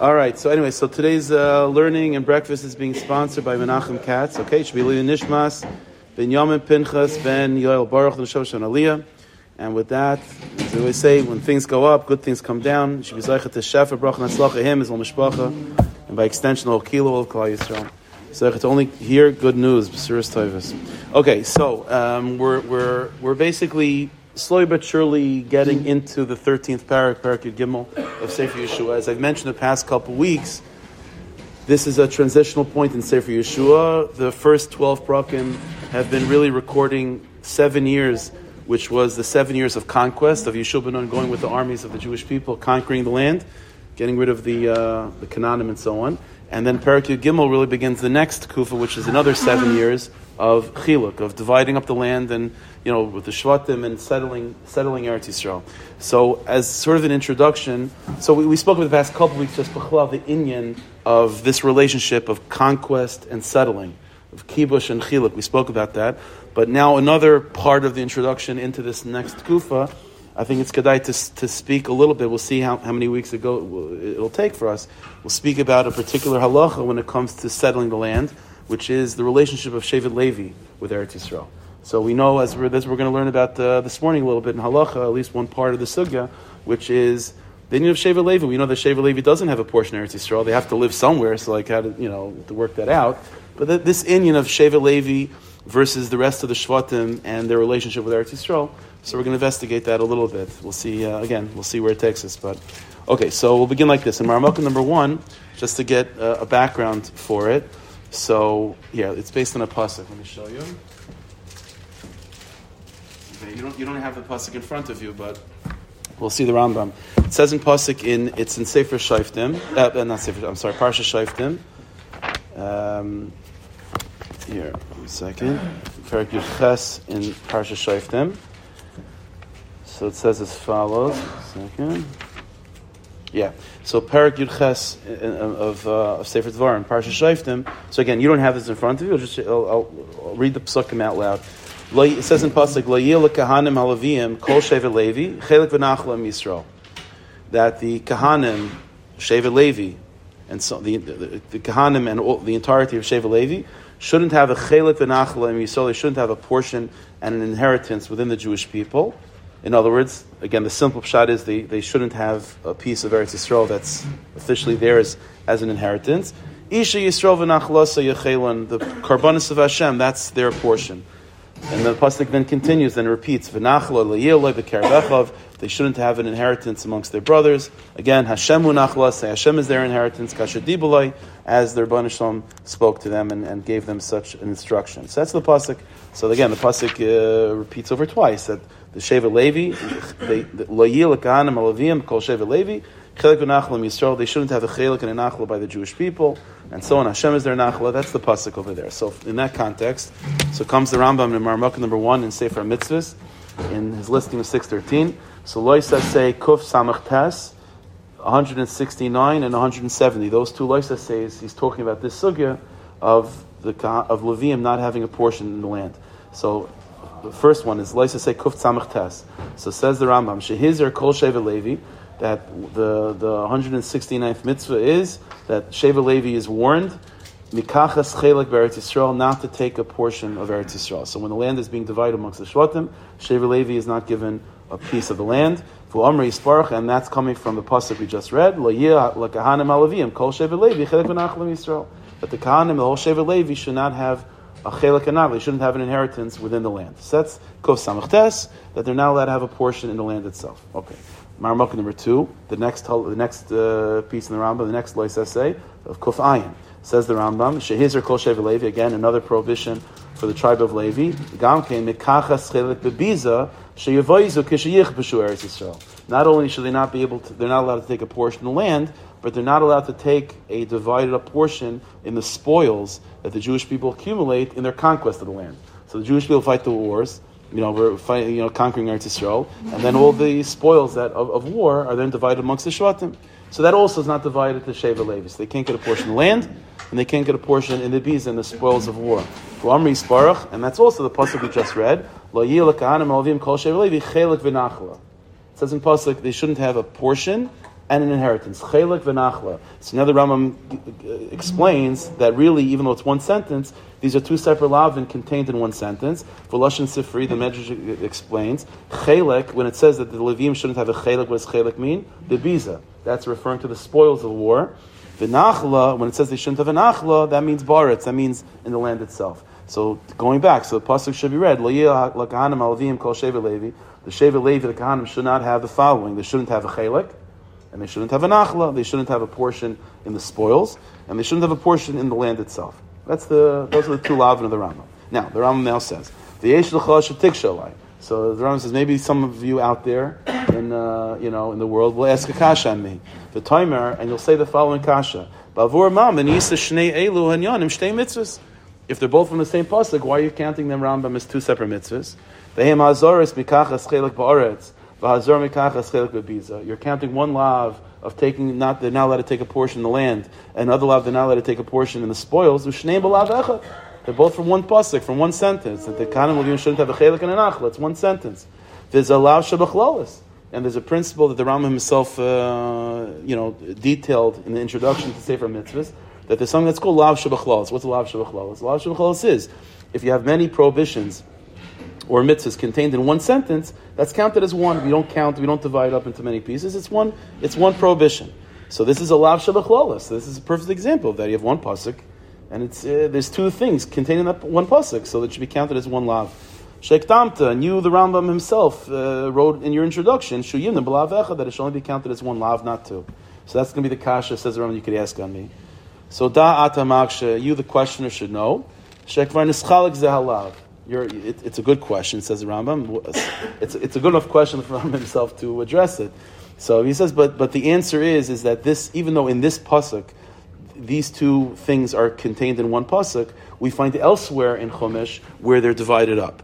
All right. So anyway, so today's uh, learning and breakfast is being sponsored by Menachem Katz. Okay, be Nishmas, Ben Yamin Pinchas, Ben Yoel Baruch, and Shoshan Aliyah. And with that, as we always say, when things go up, good things come down. Should be Zeichet to Shefa, Atzlacha, him, his Mishpacha, and by extension, whole Kilo of Klal Yisrael. To only hear good news, B'suris Toivus. Okay, so um, we're, we're, we're basically slowly but surely getting into the 13th parak, parak Gimel of Sefer Yehoshua. As I've mentioned the past couple weeks, this is a transitional point in Sefer Yehoshua. The first 12 prakim have been really recording seven years, which was the seven years of conquest of Yehoshua ben going with the armies of the Jewish people, conquering the land, getting rid of the, uh, the Canaanim and so on. And then Parak Gimel really begins the next kufa, which is another seven years of chiluk, of dividing up the land and, you know, with the shvatim and settling, settling Eretz Yisrael. So as sort of an introduction, so we, we spoke over the past couple weeks just b'chlav, the inyan of this relationship of conquest and settling, of kibush and chiluk. We spoke about that. But now another part of the introduction into this next kufa, I think it's kedai to, to speak a little bit. We'll see how, how many weeks ago it'll take for us. We'll speak about a particular halacha when it comes to settling the land which is the relationship of Shevet Levi with Eretz Yisrael. So we know, as we're, we're going to learn about uh, this morning a little bit in Halacha, at least one part of the Sugya, which is the need of Shevet Levi. We know that Shevet Levi doesn't have a portion of Eretz Yisrael. They have to live somewhere, so like how to, you know, to work that out. But this inyan of Shevet Levi versus the rest of the Shvatim and their relationship with Eretz Yisrael, so we're going to investigate that a little bit. We'll see, uh, again, we'll see where it takes us. But, okay, so we'll begin like this. In Marmukah number one, just to get uh, a background for it, so yeah, it's based on a pasuk. Let me show you. You don't you don't have the pasuk in front of you, but we'll see the Rambam. It says in pasuk in it's in Sefer Shoftim, uh, not Sefer. I'm sorry, Parsha Shoftim. Um, here, one second. Perak Ches in Parsha Shoftim. So it says as follows. Second. Yeah. So Parak Yudches of, uh, of Sefer Dvarim, Parsha Shoftim. So again, you don't have this in front of you. I'll just I'll, I'll, I'll read the psukim out loud. It says in pasuk, "Lo yil kahanim halavim kol shevet Levi chelik v'nachlam Yisrael." That the kahanim, shevet Levi, and so the, the, the kahanim and all, the entirety of shevet Levi shouldn't have a chelik v'nachlam Yisrael. They shouldn't have a portion and an inheritance within the Jewish people. In other words, again, the simple pshat is they, they shouldn't have a piece of Eretz Yisrael that's officially theirs as an inheritance. Isha Yisrael v'nachlasa yechelon, the karbanis of Hashem, that's their portion. And the pasuk then continues and repeats, they shouldn't have an inheritance amongst their brothers. Again, Hashem unachla, Hashem is their inheritance, kashadibuloi, as their Banishlam spoke to them and, and, gave them such an instruction. So that's the pasuk. So again, the pasuk uh, repeats over twice that the Sheva Levi, Kahanim Alavim, Kol Sheva Levi, Yisrael, they shouldn't have a Chelik and a Nachla by the Jewish people, and so on. Hashem is their Nachla, that's the Pasuk over there. So in that context, so comes the Rambam in Marmukah number one in Sefer Mitzvahs, in his listing of 613. So Loisa say Kuf Samach Tes, 169 and 170. Those two Loisa says he's talking about this sugya of the of Levium not having a portion in the land. So the first one is Leisa say Kuf Tzamach Tes. So says the Rambam, Shehizir Kol Sheva Levi, that the, the 169th mitzvah is that Sheva Levi is warned, Mikachas Chelek Eretz Yisrael, not to take a portion of Eretz Yisrael. So when the land is being divided amongst the Shvatim, Sheva Levi is not given a piece of the land. And that's coming from the pasuk we just read. Kol Sheva Levi Yisrael. That the Kahanim, the whole Sheva Levi, should not have a chelik and they shouldn't have an inheritance within the land. So that's kos samachtes, that they're not allowed to have a portion in the land itself. Okay. Marmukah number two, the next the next uh, piece in the Rambam, the next lois essay of kuf ayin. Says the Rambam, shehizr kol shev Levi, again, another prohibition for the tribe of Levi. Gam came mikachas chelik bebiza, sheyevoizu kishayich. Not only should they not be able to, they're not allowed to take a portion of the land, but they're not allowed to take a divided up portion in the spoils that the Jewish people accumulate in their conquest of the land. So the Jewish people fight the wars, you know, we're fighting, you know, conquering Eretz Yisrael, and then all the spoils that of, of, war are then divided amongst the Shvatim. So that also is not divided to Sheva Levi. So they can't get a portion of land, and they can't get a portion in the bees and the spoils of war. And that's also the pasuk we just read. It says in pasuk they shouldn't have a portion and an inheritance. Chelik v'nachla. So now the Rambam uh, explains that really, even though it's one sentence, these are two separate lavin contained in one sentence. For Lashon Sifri, the Medrash explains, chelik, when it says that the Levim shouldn't have a chelik, what does chelik mean? The biza. That's referring to the spoils of war. V'nachla, when it says they shouldn't have a that means baritz, that means in the land itself. So going back, so the pasuk should be read: levi. The sheva levi, the kahanim should not have the following. They shouldn't have a chelik, and they shouldn't have an nachla. They shouldn't have a portion in the spoils, and they shouldn't have a portion in the land itself. That's the those are the two lavin of the Rambam. Now the Rambam now says the yesh l'chal So the Rambam says maybe some of you out there in uh, you know in the world will ask a kasha on me, the timer, and you'll say the following kasha: Bavur mam and shnei elu hanyanim shtei mitzvahs. If they're both from the same pasuk, why are you counting them Rambam as two separate mitzvahs? You're counting one lav of taking not they're not allowed to take a portion in the land, and another lav they're not allowed to take a portion in the spoils. They're both from one pasuk, from one sentence. That the kanim will shouldn't have a chelik and an achla. It's one sentence. There's a lav shabachlalis. And there's a principle that the Rambam himself, uh, you know, detailed in the introduction to Sefer Mitzvahs, that there's something that's called lav shabachlas. What's a lav shabachlas? Lav shabachlas is if you have many prohibitions or mitzvahs contained in one sentence, that's counted as one. We don't count, we don't divide up into many pieces. It's one, it's one prohibition. So this is a lav shabachlas. This is a perfect example of that. You have one pasuk, and it's uh, there's two things contained in that one pasuk, so that should be counted as one lav. Sheikh Damta, and you, the Rambam himself, uh, wrote in your introduction, Shuyim, the that it should only be counted as one lav, not two. So that's going to be the kasha, says the Rambam, you could ask on me. So da atamaksha, you the questioner should know. Shekvar nischalik zehalav. It, it's a good question, says Rambam. It's, it's a good enough question for him himself to address it. So he says, but, but the answer is, is that this, even though in this pasuk, these two things are contained in one pasuk, we find elsewhere in Chumash where they're divided up.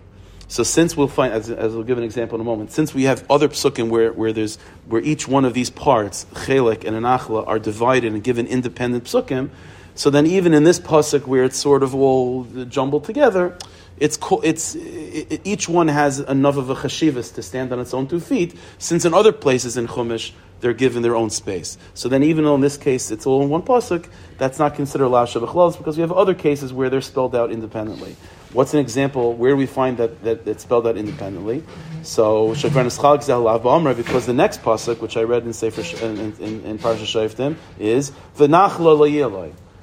So since we'll find, as, as we'll give an example in a moment, since we have other psukim where, where there's where each one of these parts, chelik and anachla, are divided and given independent psukim, so then even in this pasuk where it's sort of all jumbled together, it's, it's it, each one has enough of a chashivas to stand on its own two feet. Since in other places in Chumash they're given their own space. So then, even though in this case it's all in one pasuk, that's not considered lasha b'chlalos because we have other cases where they're spelled out independently. What's an example where we find that, that it's spelled out independently? So because the next pasuk, which I read in Sefer in, in, in Parsha Shoftim, is v'nachla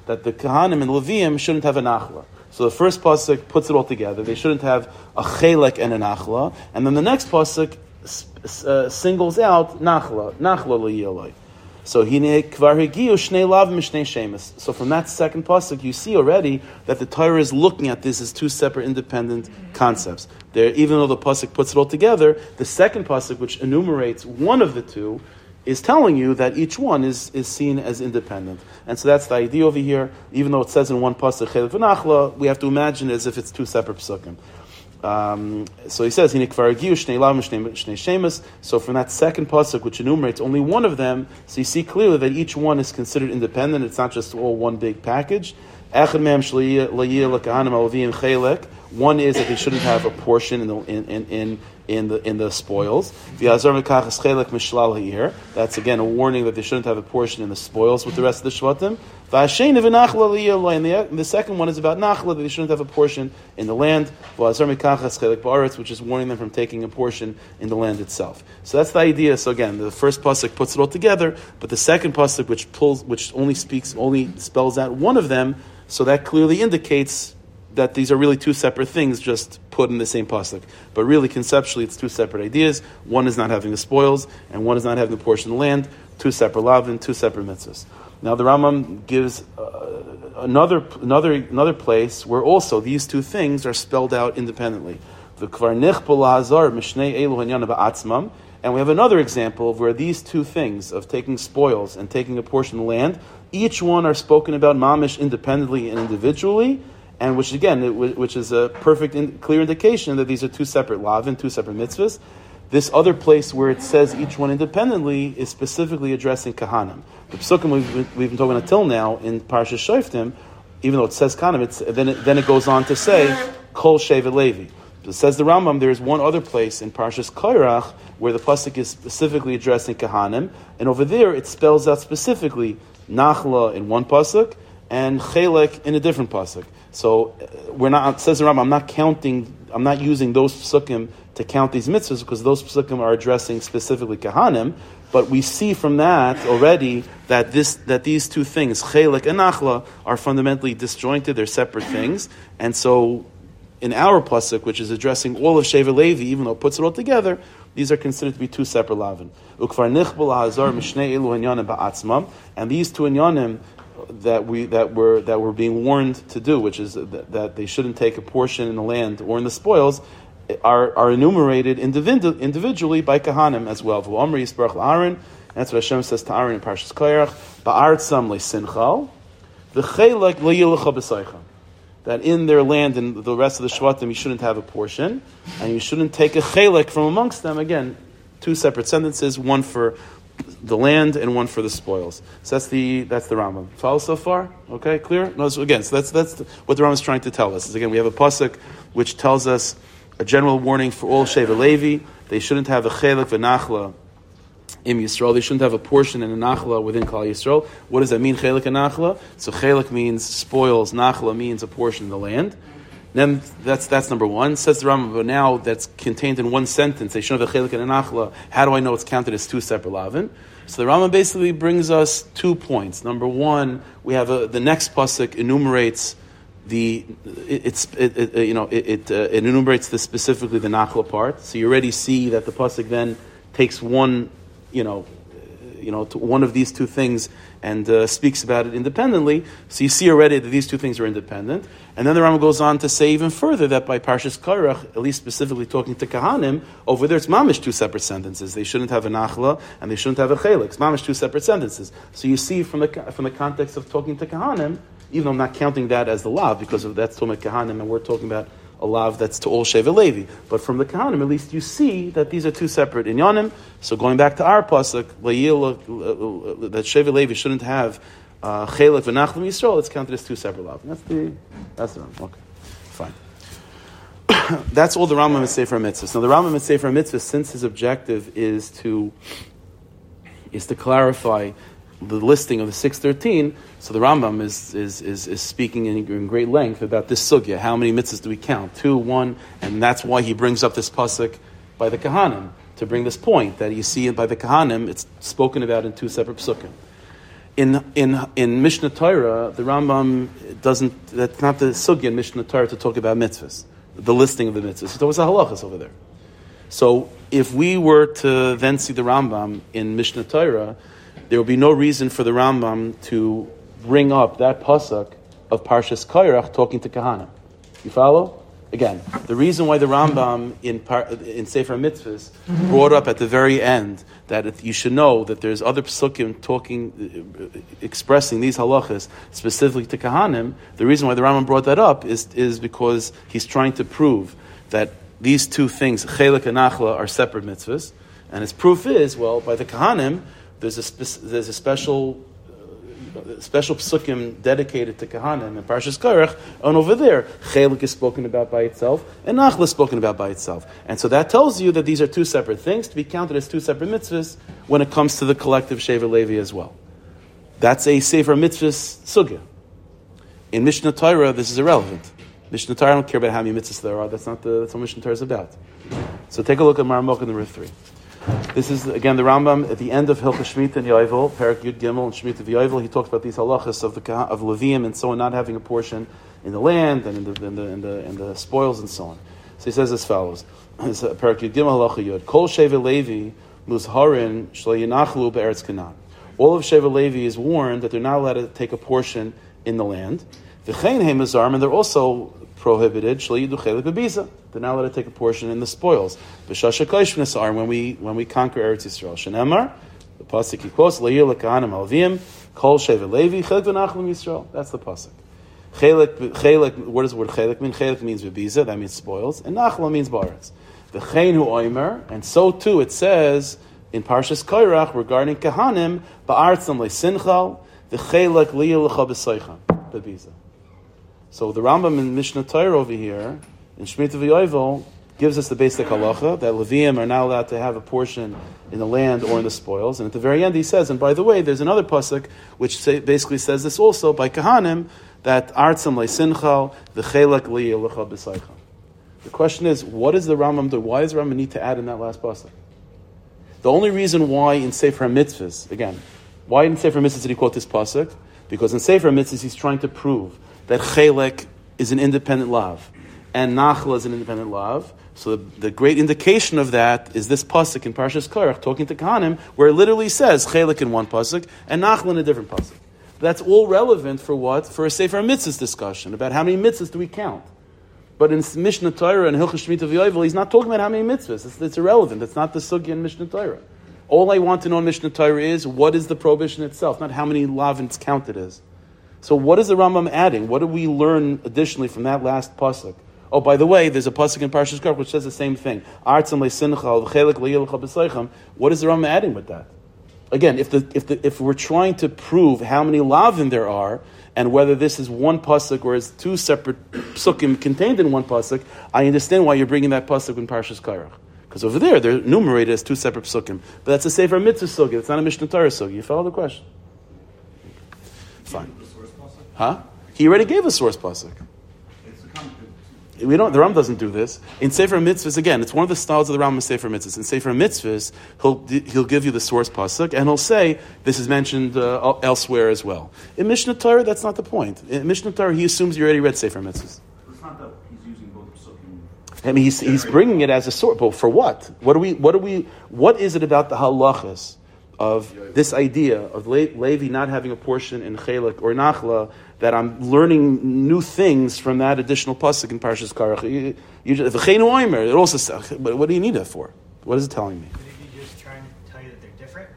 that the Kahanim and Levium shouldn't have a nachla. So the first pasuk puts it all together. They shouldn't have a chelek and a nachla, and then the next pasuk uh, singles out nachla, nachla liyeloi. So shnei lav mishnei. So from that second pasuk, you see already that the Torah is looking at this as two separate, independent concepts. There, even though the pasuk puts it all together, the second pasuk, which enumerates one of the two, is telling you that each one is, is seen as independent. And so that's the idea over here. Even though it says in one pasuk we have to imagine as if it's two separate pasukim. Um, so he says, So from that second pasuk, which enumerates only one of them, so you see clearly that each one is considered independent. It's not just all one big package. One is that they shouldn't have a portion in the in, in, in in the in the spoils. That's again a warning that they shouldn't have a portion in the spoils with the rest of the shvatim. And the, the second one is about nachla that they shouldn't have a portion in the land. Which is warning them from taking a portion in the land itself. So that's the idea. So again, the first pasuk puts it all together, but the second pasuk, which pulls, which only speaks, only spells out one of them, so that clearly indicates that these are really two separate things just put in the same pasuk. But really, conceptually, it's two separate ideas. One is not having the spoils, and one is not having the portion of land. Two separate lavin, two separate mitzvahs. Now the Rambam gives uh, another, another, another place where also these two things are spelled out independently. The kvarnich b'lahazar mishnei elu ba'atzmam. And we have another example of where these two things of taking spoils and taking a portion of land, each one are spoken about mamish independently and individually, and which again, which is a perfect, in, clear indication that these are two separate lavin, two separate mitzvahs. This other place where it says each one independently is specifically addressing kahanim. The psukim we've, been, we've been talking until now in Parsha Shoftim, even though it says kahanim, it's, then, it, then it goes on to say kol shevet levi. It says the Rambam, there is one other place in Parshas Koirach where the pasuk is specifically addressing Kahanim, and over there it spells out specifically Nachla in one pasuk and Chelek in a different pasuk. So uh, we're not says the Rambam. I'm not counting. I'm not using those psukim to count these mitzvahs because those psukim are addressing specifically Kahanim. But we see from that already that this that these two things, Chelek and Nachla, are fundamentally disjointed. They're separate things, and so in our pasuk, which is addressing all of Sheva Levi, even though it puts it all together, these are considered to be two separate lavin. And these two inyanim that we that were that were being warned to do, which is that, that they shouldn't take a portion in the land or in the spoils, are, are enumerated individu- individually by Kahanim as well. Aaron, that's what Hashem says to Aaron in Parshas Koyach. That in their land and the rest of the Shvatim you shouldn't have a portion, and you shouldn't take a chelek from amongst them. Again, two separate sentences, one for the land and one for the spoils. So that's the that's the Rambam. Follow so far? Okay, clear? No, so again, so that's that's the, what the Rambam is trying to tell us. Is again, we have a pasuk which tells us a general warning for all Sheva Levi. They shouldn't have a chelik v'nachla in Yisrael. They shouldn't have a portion in a nachla within Klal Yisrael. What does that mean, chelik and nachla? So chelik means spoils, nachla means a portion of the land. Then that's that's number one. Says the Rambam, but now that's contained in one sentence. They shouldn't have a chelik and. How do I know it's counted as two separate lavin? So the Rambam basically brings us two points. Number one, we have a, the next pasuk enumerates the it's it, it, you know it, it, uh, it, enumerates the specifically the nachla part. So you already see that the pasuk then takes one you know you know one of these two things and uh, speaks about it independently. So you see already that these two things are independent. And then the Rambam goes on to say even further that by Parshas Kairach, at least specifically talking to Kahanim, over there it's mamish two separate sentences. They shouldn't have a nachla and they shouldn't have a chelik. It's mamish two separate sentences. So you see from the from the context of talking to Kahanim, even though I'm not counting that as the law because of that's talking Kahanim and we're talking about a lav that's to all Sheva Levi. But from the Kahanim, at least you see that these are two separate inyanim. So going back to our pasuk, uh, uh, uh, that Sheva Levi shouldn't have uh, Chelek v'Nachlam Yisrael, it's counted as two separate lav. That's the that's the Rambam. Okay, fine. that's all the Rambam is Sefer Mitzvah. Now the Rambam is Sefer Mitzvah, since his objective is to is to clarify the listing of the 613, so the Rambam is, is, is, is speaking in, in, great length about this sugya. How many mitzvahs do we count? Two, one, and that's why he brings up this pasuk by the Kahanim, to bring this point that you see by the Kahanim, it's spoken about in two separate psukim. In, in, in Mishnah Torah, the Rambam doesn't, that's not the sugya in Mishnah Torah to talk about mitzvahs, the listing of the mitzvahs. There was a halachas over there. So if we were to then see the Rambam in Mishnah Torah, there will be no reason for the Rambam to bring up that pasuk of Parshas Kairach talking to Kahana. You follow? Again, the reason why the Rambam in, in Sefer Mitzvahs brought up at the very end that you should know that there's other psukim talking, uh, expressing these halachas specifically to Kahanim, the reason why the Rambam brought that up is, is because he's trying to prove that these two things, chelik and nachla, are separate mitzvahs. And his proof is, well, by the Kahanim, there's a, there's a special uh, special psukim dedicated to Kahanim and Parshas Karach, and over there, Chelik is spoken about by itself, and Nachla is spoken about by itself. And so that tells you that these are two separate things to be counted as two separate mitzvahs when it comes to the collective Sheva Levi as well. That's a Sefer Mitzvahs Sugya. In Mishnah Torah, this is irrelevant. Mishnah Torah, I don't care about how many mitzvahs there are, that's not the, that's what Mishnah Torah is about. So take a look at Maramok number three. This is again the Rambam at the end of Hilchah Shemitah and Yovel, Perak Yud Gimel and Shemitah Yovel. He talks about these halachas of the of Levium and so on, not having a portion in the land and in the in the in the, in the spoils and so on. So he says as follows: Perak Yud Gimel Halacha Yud Kol Sheva Levi Muzharin Shlo Yinachlu Be'eretz Canaan. All of Sheva Levi is warned that they're not allowed to take a portion in the land. V'chein Hemazarm, and they're also prohibited. They're not allowed to take a portion in the spoils. When we when we conquer Eretz Yisrael, Shenemar, the pasuk he quotes Leir lekahanim alvim kol shevet levi chelik v'nachlim Yisrael. That's the pasuk. Chelik, chelik, what does the word chelik mean? Chelik means bebiza, that means spoils, and nachla means baritz. The chenu oimer, and so too it says in Parshas Koirach regarding kahanim, ba'artzam le'sinchal, the chelik liyah l'cha b'soichan, bebiza. So the Rambam in Mishnah Torah over here, in Shemitah V'Yovel, gives us the basic halacha that Levium are not allowed to have a portion in the land or in the spoils. And at the very end, he says, and by the way, there's another pasuk which say, basically says this also by Kahanim that artzam leisinchal the chelak liyelecha b'saycham. The question is, what is the Rambam do? Why does Rambam need to add in that last pasuk? The only reason why in Sefer Mitzvahs, again, why in Sefer Mitzvahs did he quote this pasuk? Because in Sefer Mitzvahs he's trying to prove that chelek is an independent love, and nachla is an independent love. So the, the, great indication of that is this pasuk in Parshas Korach talking to Kahanim, where it literally says chelik in one pasuk and nachla in a different pasuk. That's all relevant for what? For a Sefer Mitzvahs discussion about how many mitzvahs do we count. But in Mishnah Torah and Hilchah Shemitah V'Yovel, he's not talking about how many mitzvahs. It's, it's irrelevant. It's not the sugya in Mishnah Torah. All I want to know in Mishnah Torah is what is the prohibition itself, not how many lavins count it is. So what is the Rambam adding? What do we learn additionally from that last pasuk? Oh, by the way, there's a pasuk in Parshas Korach which says the same thing. What is the Rambam adding with that? Again, if, the, if, the, if we're trying to prove how many lavin there are, and whether this is one pasuk or is two separate psukim contained in one pasuk, I understand why you're bringing that pasuk in Parshas Korach. Because over there, they're enumerated as two separate psukim. But that's a Sefer Mitzvah sugi. It's not a Mishnah Torah sugi. You follow the question? Fine. Huh? He already gave a source pasuk. We don't. The Ram doesn't do this in Sefer Mitzvahs. Again, it's one of the styles of the Ram in Sefer Mitzvahs. In Sefer Mitzvahs, he'll he'll give you the source pasuk and he'll say this is mentioned uh, elsewhere as well. In Mishnah Torah, that's not the point. In Mishnah Torah, he assumes you already read Sefer Mitzvahs. It's not that he's using both I mean, he's, he's bringing it as a source, but for what? What do we? What do we? What is it about the halachas of this idea of Le- Levi not having a portion in chelik or nachla that I'm learning new things from that additional pasuk in Parshas Korach. You, you, it also says, but what do you need that for? What is it telling me? just trying to tell you that they're different?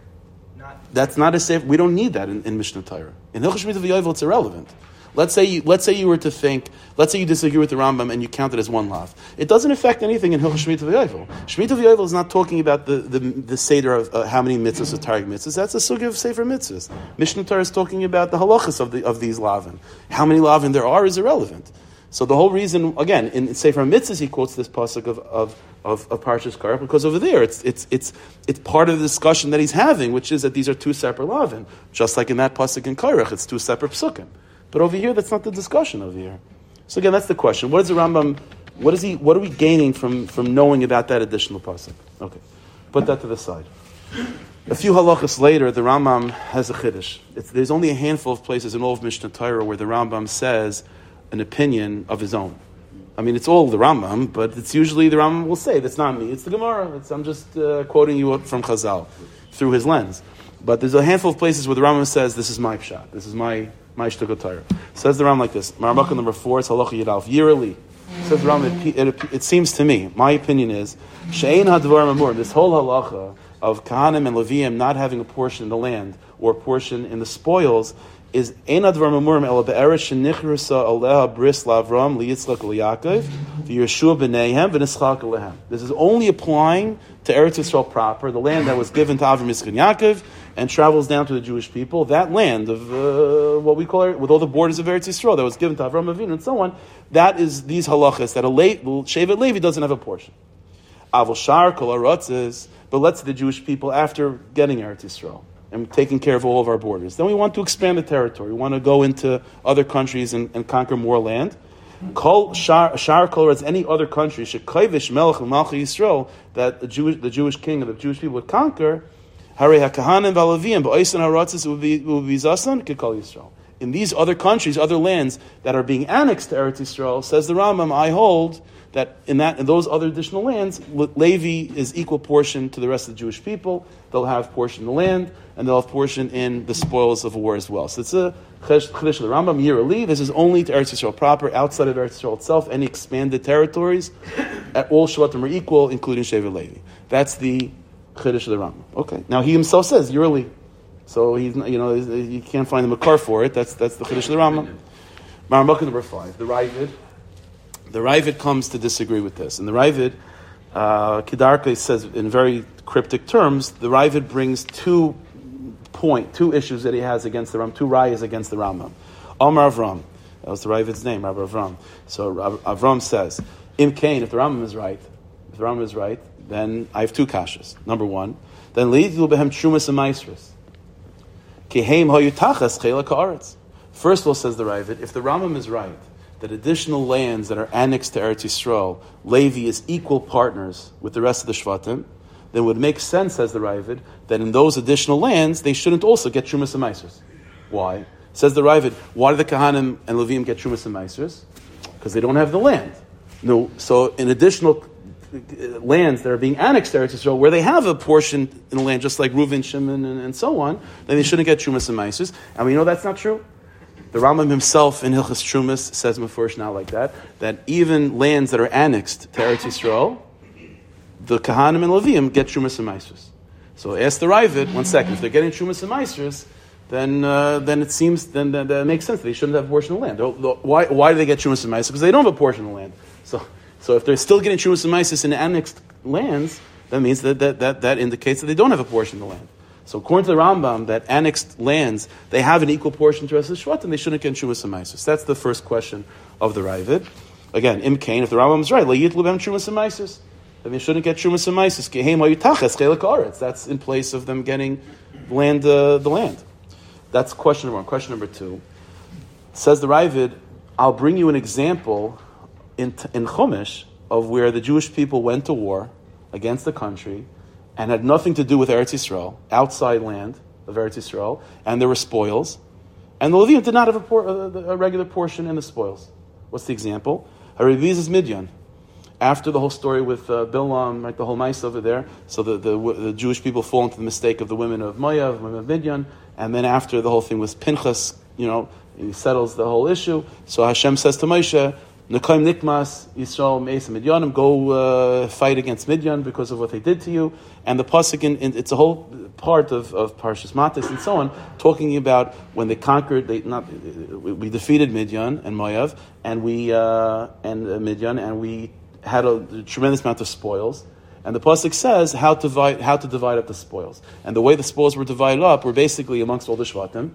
Not That's not a safe. We don't need that in, in Mishnah Torah. In Hilchot Shemitah V'Yovel, it's irrelevant. Let's say you, let's say you were to think, let's say you disagree with the Rambam and you count it as one lav. It doesn't affect anything in Hilchot Shemitah V'Yovel. Shemitah V'Yovel is not talking about the, the, the Seder of uh, how many mitzvahs are Targum mitzvahs. That's a sugi of Sefer mitzvahs. Mishnah Torah is talking about the halachas of, the, of these lavin. How many lavin there are is irrelevant. So the whole reason, again, in Sefer Mitzvahs, he quotes this pasuk of, of, of, of Parshas Korach because over there it's, it's, it's, it's part of the discussion that he's having, which is that these are two separate lavin. Just like in that pasuk in Korach, it's two separate psukim. But over here, that's not the discussion over here. So again, that's the question. What is the Rambam? What is he? What are we gaining from, from knowing about that additional pasuk? Okay, put that to the side. A few halachas later, the Rambam has a chiddush. There's only a handful of places in all of Mishnah Torah where the Rambam says an opinion of his own. I mean, it's all the Rambam, but it's usually the Rambam will say, that's not me, it's the Gemara. It's, I'm just uh, quoting you from Chazal through his lens. But there's a handful of places where the Rambam says, this is my pshat, this is my, Says the Ram like this, Marmukah number four, it's halacha yidalf, yearly. Says the Rambam, it, it, it, seems to me, my opinion is, she'ein hadvar mamur, this whole halacha of Kahanim and Levium not having a portion in the land or a portion in the spoils is enadvar mamurim el be'eresh shenichrusa aleha bris lavram liyitzlak liyakov v'yeshua b'neihem v'nischak alehem. This is only applying to Eretz Yisrael proper, the land that was given to Avram Yitzchak Yaakov and travels down to the Jewish people. That land of uh, what we call it, with all the borders of Eretz Yisrael that was given to Avram Avinu and so on. That is these halachas that a late Shevet Levi doesn't have a portion. Avol Shar Kol but let's the Jewish people after getting Eretz Yisrael and taking care of all of our borders. Then we want to expand the territory. We want to go into other countries and, and conquer more land. Kol shar, shar as any other country shekayvish melech malchi Yisrael that the Jewish the Jewish king of the Jewish people would conquer. Hare hakahanim valavim ba'oisan haratzis would be be zasan kikol Yisrael. In these other countries, other lands that are being annexed to Eretz Yisrael, says the Rambam, I hold that in that in those other additional lands, Levi is equal portion to the rest of the Jewish people. They'll have portion in the land, and they'll have portion in the spoils of war as well. So it's a chedesh of the Rambam yearly. This is only to Eretz Yisrael proper. Outside of Eretz Yisrael itself, any expanded territories, at all Shvatim are equal, including Shevet Levi. That's the chedesh of the Rambam. Okay. Now he himself says yearly, so he's you know you can't find the makar for it. That's that's the chedesh of the Rambam. Maramaka number five, the Ravid. The Ravid comes to disagree with this. And the Ravid, uh, says in very cryptic terms, the Ravid brings two point, two issues that he has against the Ram, two rayas against the Rambam. Omar Avram, that was the Ravid's name, Rabbi Avram. So Avram says, Im Kain, if the Rambam is right, if the Rambam is right, then I have two kashas. Number one, then Leidilu behem Trumas and Maisris. Kehem hoyutachas chela ka'aretz. First of all, says the Ravid, if the Rambam is right, that additional lands that are annexed to Eretz Yisrael, Levi is equal partners with the rest of the Shvatim, then it would make sense, says the Ravid, that in those additional lands, they shouldn't also get Trumas and Maisers. Why? Says the Ravid, why do the Kahanim and Levim get Trumas and Maisers? Because they don't have the land. No, so in additional lands that are being annexed to Eretz Yisrael, where they have a portion in the land, just like Reuven, Shimon, and, and so on, then they shouldn't get Trumas and Maisers. And we know that's not true. The Rambam himself in Hilchas Trumas says Mefurish not like that, that even lands that are annexed to Eretz Yisrael, the Kahanim and Levium get Trumas and Maisers. So ask the Ravid, one second, if they're getting Trumas and Maisers, then, uh, then it seems, then, then, that makes sense. They shouldn't have a portion of land. Why, why do they get Trumas and Maisers? Because they don't have a portion of land. So, so if they're still getting Trumas and Maisers in annexed lands, that means that, that, that, that indicates that they don't have a portion of the land. So according to the Rambam, that annexed lands, they have an equal portion to of the Shvat, and they shouldn't get Shumas and Maisus. That's the first question of the Ravid. Again, Im Kain, if the Rambam is right, Layit Lubem Shumas and Maisus, then they shouldn't get Shumas and Maisus. That's in place of them getting land, uh, the land. That's question number one. Question number two. Says the Ravid, I'll bring you an example in, in Chumash of where the Jewish people went to war against the country and had nothing to do with Eretz Yisrael, outside land of Eretz Yisrael, and there were spoils. And the Levium did not have a, por- a, regular portion in the spoils. What's the example? Hariviz is Midian. After the whole story with uh, Bilam, right, the whole mice over there, so the, the, the, Jewish people fall into the mistake of the women of Moav, women of Midian, and then after the whole thing with Pinchas, you know, he settles the whole issue. So Hashem says to Moshe, Nekaim Nikmas, Yisrael Meis Midyanim, go uh, fight against Midyan because of what they did to you. And the Pasuk, in, it's a whole part of, of Parshas Matis and so on, talking about when they conquered, they not we defeated Midyan and Moav, and we uh, and uh, Midyan, and we had a, a tremendous amount of spoils. And the pasuk says how to divide how to divide up the spoils. And the way the spoils were divided up were basically amongst all the shvatim,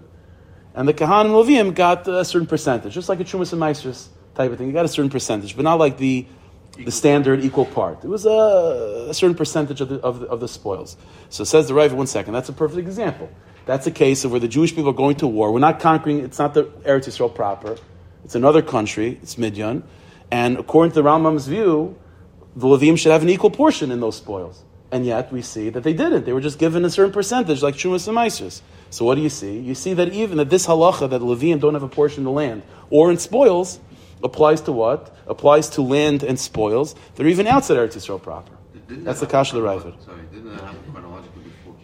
and the kahan and levim got a certain percentage, just like a chumas and meisters type of thing. You got a certain percentage, but not like the the standard equal part. It was a, a certain percentage of the, of the, of the spoils. So it says the Rav, one second, that's a perfect example. That's a case of where the Jewish people are going to war. We're not conquering, it's not the Eretz Yisrael proper. It's another country, it's Midian. And according to the Rambam's view, the Levim should have an equal portion in those spoils. And yet we see that they didn't. They were just given a certain percentage, like Shumas and Meisers. So what do you see? You see that even that this halacha that Levim don't have a portion in the land or in spoils applies to what? Applies to land and spoils. They're even outside Eretz Yisrael proper. Didn't That's the Kash of the Ravid. Sorry, didn't that happen chronologically before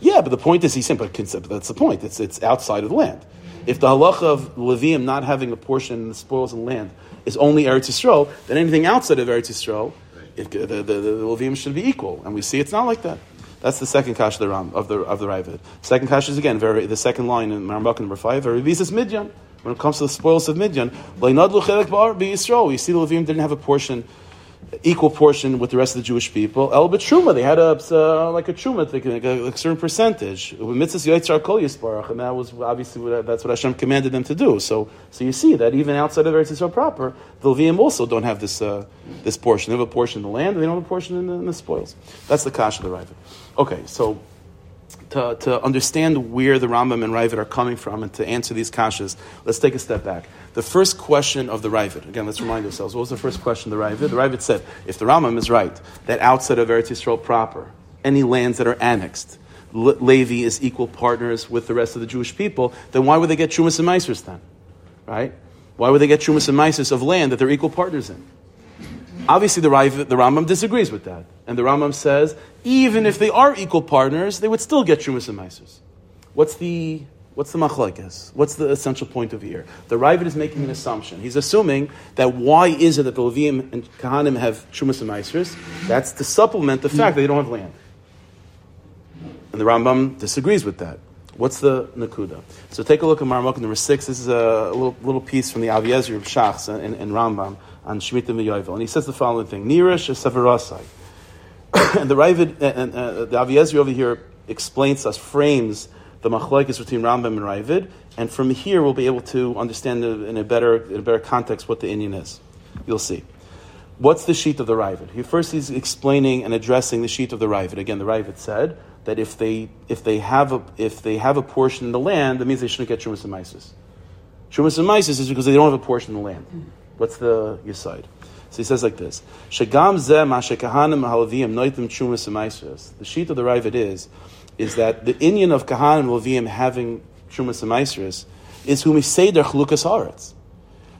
Yeah, but the point is, he's saying, but that's the point. It's, it's outside of the land. If the halacha of Levium not having a portion in the spoils and land is only Eretz Yisrael, then anything outside of Eretz Yisrael, it, the, the, the, the Levium should be equal. And we see it's not like that. That's the second kash of the Ram, of the of the Ravid. Second kash is again very the second line in Marambak number five. Very visas midyan when it comes to the spoils of Midian. We see the Levim didn't have a portion, equal portion with the rest of the Jewish people. El Truma, they had a, uh, like a Truma, like a, a, certain percentage. And that was obviously that's what Hashem commanded them to do. So, so you see that even outside of Eretz Yisrael proper, the Levim also don't have this, uh, this portion. They have a portion in the land, and they don't have a portion in the, in the spoils. That's the Kash of the Ravid. Okay, so to, to understand where the Rambam and Ravid are coming from and to answer these kashas, let's take a step back. The first question of the Ravid, again, let's remind ourselves, what was the first question of the Ravid? The Ravid said, if the Rambam is right, that outside of Eretz Yisrael proper, any lands that are annexed, Levi is equal partners with the rest of the Jewish people, then why would they get Shumas and Meisers then? Right? Why would they get Shumas and Meisers of land that they're equal partners in? Obviously, the, the Rambam disagrees with that. And the Rambam says, even if they are equal partners, they would still get Shumas and Maisus. What's the What's the machlekes? What's the essential point of here? The Ravid is making an assumption. He's assuming that why is it that the Levim and Kahanim have Shumas and Meisers? That's to supplement the fact that they don't have land. And the Rambam disagrees with that. What's the Nakuda? So take a look at Marmuk number six. This is a little, little piece from the Avi Ezri of Shachs and, and Rambam on Shemitah V'Yovel. And he says the following thing, Nirish Severasai. and the Ravid, and, uh, the Avi Ezri over here explains us, frames the machlokes between Rambam and Ravid, and from here we'll be able to understand in a better, in a better context what the inyan is. You'll see. What's the sheet of the Ravid? He first he's explaining and addressing the sheet of the Ravid. Again, the Ravid said that if they if they have a if they have a portion in the land, that means they shouldn't get Shumas and Mises. Shumas and Mises is because they don't have a portion in the land. What's the Yiside? So he says like this: Shagam zeh halavim The sheet of the Ravid is is that the inyan of Kahanim and Levim having Shumas and is whom we say their chlukas haaretz.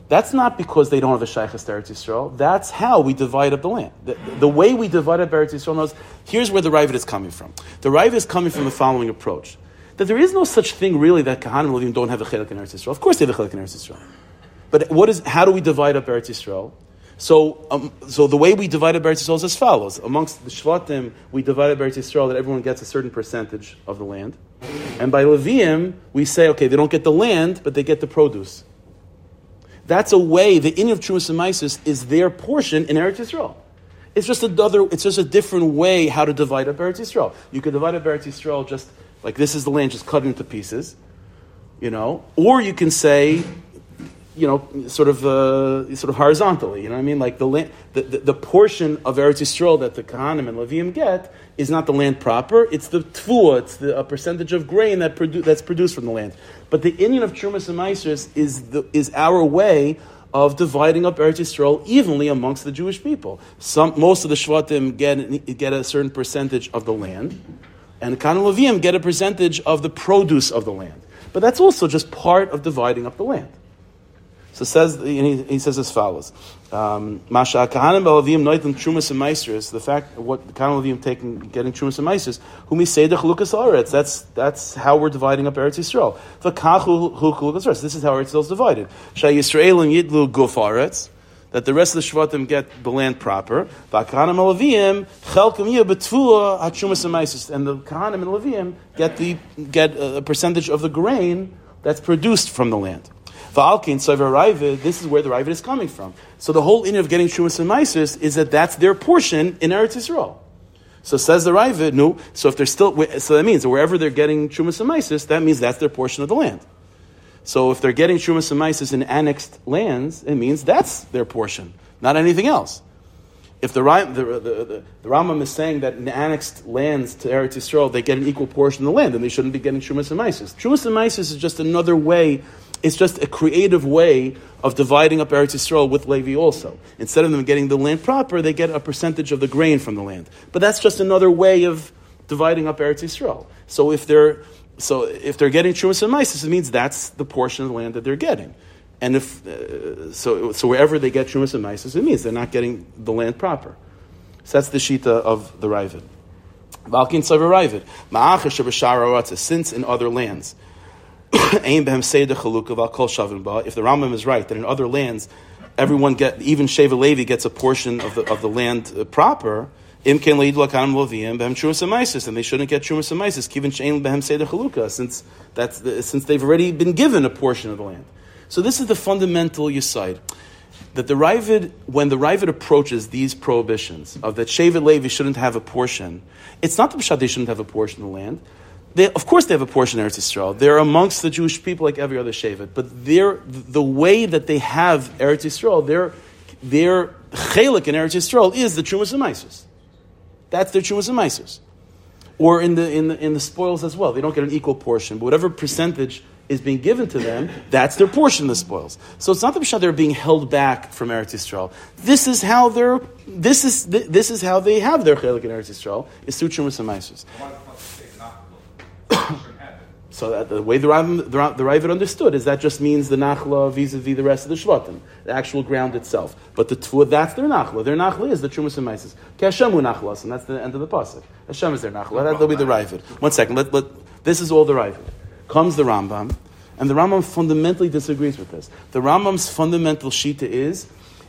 That's not because they don't have a Shaykhas to Eretz Yisrael. That's how we divide up the land. The, the way we divide up Eretz Yisrael knows, here's where the Ravid is coming from. The Ravid is coming from the following approach. That there is no such thing really that Kahanim and Levim don't have a Chelik in Eretz Yisrael. Of course they have a Chelik in Eretz Yisrael. But what is, how do we divide up Eretz Yisrael? So, um, so the way we divide up Eretz Yisrael is as follows. Amongst the Shvatim, we divide up Eretz Yisrael that everyone gets a certain percentage of the land. And by Levium, we say, okay, they don't get the land, but they get the produce. That's a way, the in of Trumas and is their portion in Eretz Yisrael. It's just another, it's just a different way how to divide up Eretz Yisrael. You could divide up Eretz Yisrael just like this is the land, just cut into pieces, you know, or you can say, you know, sort of, uh, sort of horizontally. You know what I mean? Like the land, the, the, the portion of Eretz Yisrael that the Kahanim and Levium get is not the land proper. It's the tvua. It's the a percentage of grain that produ- that's produced from the land. But the inyan of Trumas and Meisers is is our way of dividing up Eretz Yisrael evenly amongst the Jewish people. Some, most of the Shvatim get, get a certain percentage of the land, and the Kahanim and Levium get a percentage of the produce of the land. But that's also just part of dividing up the land. So says he, he says as follows: um, Masha kahanim belavim noitim trumas and meisters. The fact what the kahanim taking getting trumas and meisters, whom we say the chalukas aretz. That's that's how we're dividing up Eretz Yisrael. The kachu chalukas aretz. This is how Eretz Yisrael is divided. Shay Yisraelim yidlu guf aretz. That the rest of the Shvatim get the land proper. And the kahanim and levim get the get a percentage of the grain that's produced from the land. Va'alkin Ravid, this is where the Ravid is coming from. So the whole inner of getting Shumas and is that that's their portion in Eretz Yisrael. So says the Ravid, no, so if they're still, so that means wherever they're getting Shumas and that means that's their portion of the land. So if they're getting Shumas and in annexed lands, it means that's their portion, not anything else. If the, the, the, the, the Rambam is saying that in annexed lands to Eretz Yisrael, they get an equal portion of the land, then they shouldn't be getting Shumas and. Shumas and is just another way it's just a creative way of dividing up Eretz Yisrael with Levi also. Instead of them getting the land proper, they get a percentage of the grain from the land. But that's just another way of dividing up Eretz Yisrael. So if they're so if they're getting Trumas and Mises, it means that's the portion of the land that they're getting. And if uh, so, so wherever they get Trumas and Mises, it means they're not getting the land proper. So that's the shita of the Ravid. Valkin Savar Ravid. Since in other lands if the Rambam is right that in other lands everyone get even Sheva Levi gets a portion of the of the land uh, proper. And they shouldn't get Shumas Amaisis, Kivin Shein Behem Seder Chalukah, since that's since they've already been given a portion of the land. So this is the fundamental Yisaid. That the Ravid, when the Ravid approaches these prohibitions of that Shevet Levi shouldn't have a portion, it's not the Pshat they shouldn't have a portion of the land. They, of course, they have a portion of Eretz Yisrael. They're amongst the Jewish people like every other Shevet. But the way that they have Eretz Yisrael, their, their chelik in Eretz Yisrael is the Trumas and Mises. That's their Trumas and Mises. Or in the, in, the, in the spoils as well. They don't get an equal portion. But whatever percentage is being given to them, that's their portion of the spoils. So it's not the Pshat they're being held back from Eretz Yisrael. This is how they're, this is, this is how they have their chelik in Eretz Yisrael, is through Trumas and Mises. So that the way the Ravid, the, understood is that just means the Nachla vis-a-vis the rest of the Shvatim, the actual ground itself. But the Tvua, that's their Nachla. Their Nachla is the Trumas and Mises. Kashemu Nachlas, and that's the end of the Pasuk. Hashem is their Nachla. That'll be the Ravid. One second, let, let, this is all the Ravid. Comes the Rambam, and the Rambam fundamentally disagrees with this. The Rambam's fundamental shita is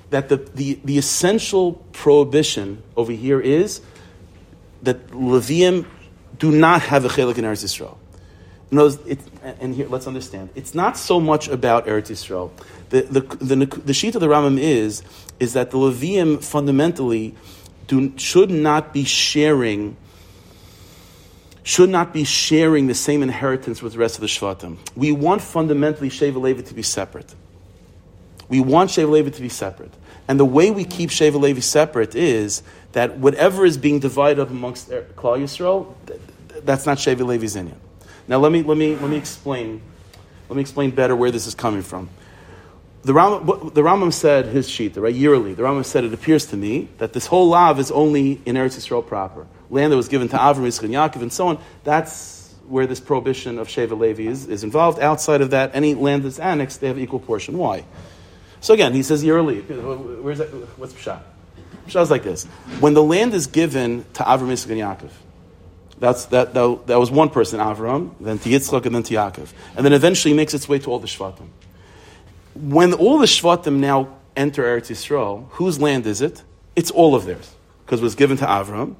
that the, the, the essential prohibition over here is that Levium do not have a chelik in Eretz Yisrael. Knows and here let's understand. It's not so much about Eretz Yisrael. The the the, the sheet of the Rambam is is that the Levium fundamentally do, should not be sharing should not be sharing the same inheritance with the rest of the Shvatim. We want fundamentally Sheva Levi to be separate. We want Sheva Levi to be separate. And the way we keep Sheva Levi separate is that whatever is being divided up amongst Klal Yisrael, that's not Sheva Levi's Inyan. Now let me, let, me, let me explain. Let me explain better where this is coming from. The Rambam, the said his sheet, right, yearly. The Rambam said, it appears to me that this whole lav is only in Eretz Yisrael proper. Land that was given to Avram, Yitzchak, and Yaakov, and so on. That's where this prohibition of Sheva Levi is, is involved. Outside of that, any land that's annexed, they have equal portion. Why? So again, he says yearly. Where's that? What's? Pshat is like this. When the land is given to Avram, Yitzchak, and Yaakov, that's, that, that, that was one person, Avram, then to Yitzchak, and then to Yaakov. And then eventually makes its way to all the Shvatim. When all the Shvatim now enter Eretz Yisrael, whose land is it? It's all of theirs. Because it was given to Avram,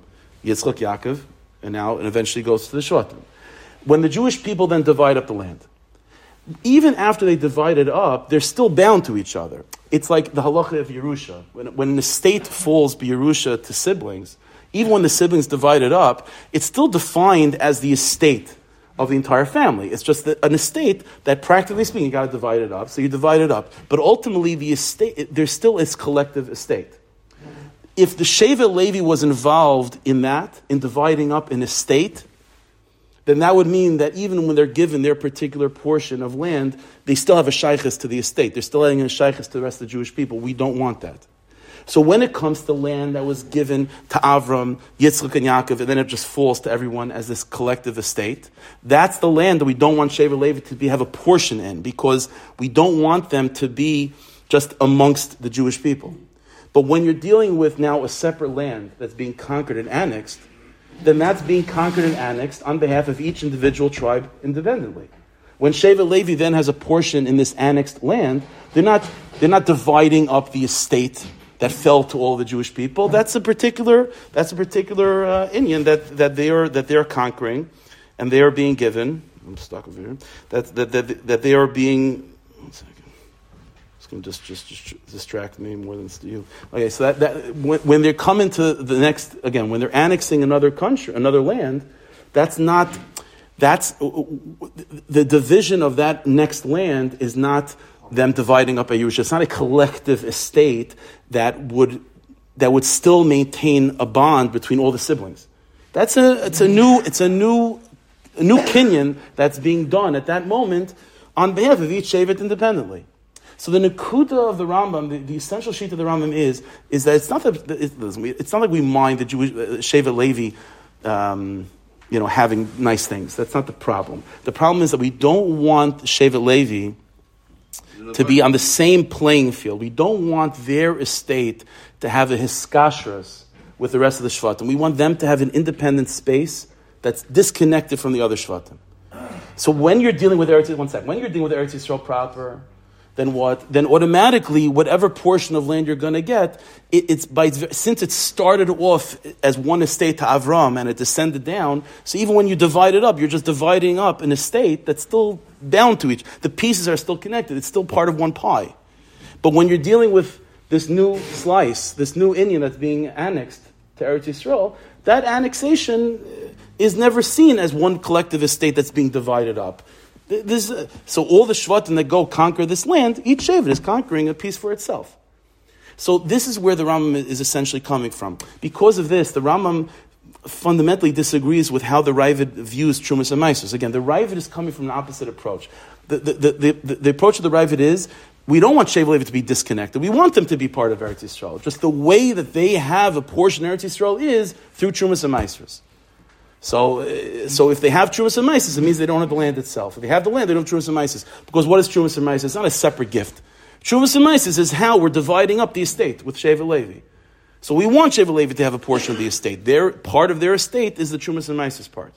Yitzchak, Yaakov, and now and eventually goes to the Shvatim. When the Jewish people then divide up the land, even after they divide it up, they're still bound to each other. It's like the halacha of Yerusha. When, when an estate falls by Yerusha to siblings, even when the siblings divide it up, it's still defined as the estate of the entire family. It's just an estate that, practically speaking, you got to divide it up. So you divide it up, but ultimately, the estate there still is collective estate. If the Sheva Levi was involved in that, in dividing up an estate, then that would mean that even when they're given their particular portion of land, they still have a shaykhis to the estate. They're still having a shaykhis to the rest of the Jewish people. We don't want that. So when it comes to land that was given to Avram, Yitzchak, and Yaakov, and then it just falls to everyone as this collective estate, that's the land that we don't want Sheva Levi to be, have a portion in because we don't want them to be just amongst the Jewish people. But when you're dealing with now a separate land that's being conquered and annexed, then that's being conquered and annexed on behalf of each individual tribe independently. When Sheva Levi then has a portion in this annexed land, they're not, they're not dividing up the estate that fell to all the Jewish people. That's a particular, that's a particular uh, Inyan that, that, they are, that they are conquering and they are being given. I'm stuck over here. That, that, that, that they are being One second. It's going to just, just, just distract me more than you. Okay, so that, that when, when they're coming to the next again, when they're annexing another country, another land, that's not that's the division of that next land is not them dividing up a Yerusha. It's not a collective estate that would that would still maintain a bond between all the siblings. That's a it's a new it's a new a new kinyan that's being done at that moment on behalf of each Shevet independently. So the Nakuda of the Rambam, the, the, essential sheet of the Rambam is, is that it's not that it's not like we mind the Jewish uh, Sheva Levi, um, you know, having nice things. That's not the problem. The problem is that we don't want Sheva Levi to be on the same playing field. We don't want their estate to have a hiskashrus with the rest of the Shvatim. We want them to have an independent space that's disconnected from the other Shvatim. So when you're dealing with Eretz, one second, when you're dealing with Eretz Yisrael proper, then what? Then automatically, whatever portion of land you're going to get, it, it's by since it started off as one estate to Avram and it descended down. So even when you divide it up, you're just dividing up an estate that's still bound to each. The pieces are still connected. It's still part of one pie. But when you're dealing with this new slice, this new Inyan that's being annexed to Eretz Yisrael, that annexation is never seen as one collective estate that's being divided up. This, uh, so all the Shvatim that go conquer this land, each Shevet is conquering a piece for itself. So this is where the Rambam is essentially coming from. Because of this, the Rambam fundamentally disagrees with how the Ravid views Trumas and Maisos. Again, the Ravid is coming from an opposite approach. The, the, the, the, the approach of the Ravid is we don't want Shev to be disconnected. We want them to be part of Eretz Yisrael. Just the way that they have a portion of Eretz Yisrael is through Trumas and Maestros. So, uh, so if they have Trumas and Mises, it means they don't have the land itself. If they have the land, they don't have Trumas and Mises. Because what is Trumas and Mises? It's not a separate gift. Trumas and Mises is how we're dividing up the estate with Sheva Levi. So we want Sheva Levi to have a portion of the estate. Their, part of their estate is the Trumas and Mises part.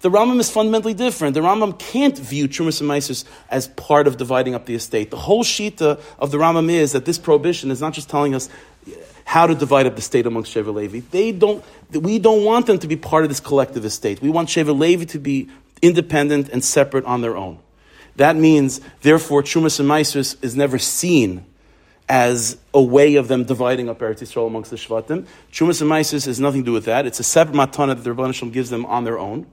The Rambam is fundamentally different. The Rambam can't view Trumas and Mises as part of dividing up the estate. The whole shita of the Rambam is that this prohibition is not just telling us how to divide up the state amongst Sheva Levi. They don't, we don't want them to be part of this collective estate. We want Sheva Levi to be independent and separate on their own. That means, therefore, Trumas and Maisers is never seen as a way of them dividing up Eretz Yisrael amongst the Shvatim. Trumas and Maisers has nothing to do with that. It's a separate matana that the Rebbe Shalom gives them on their own.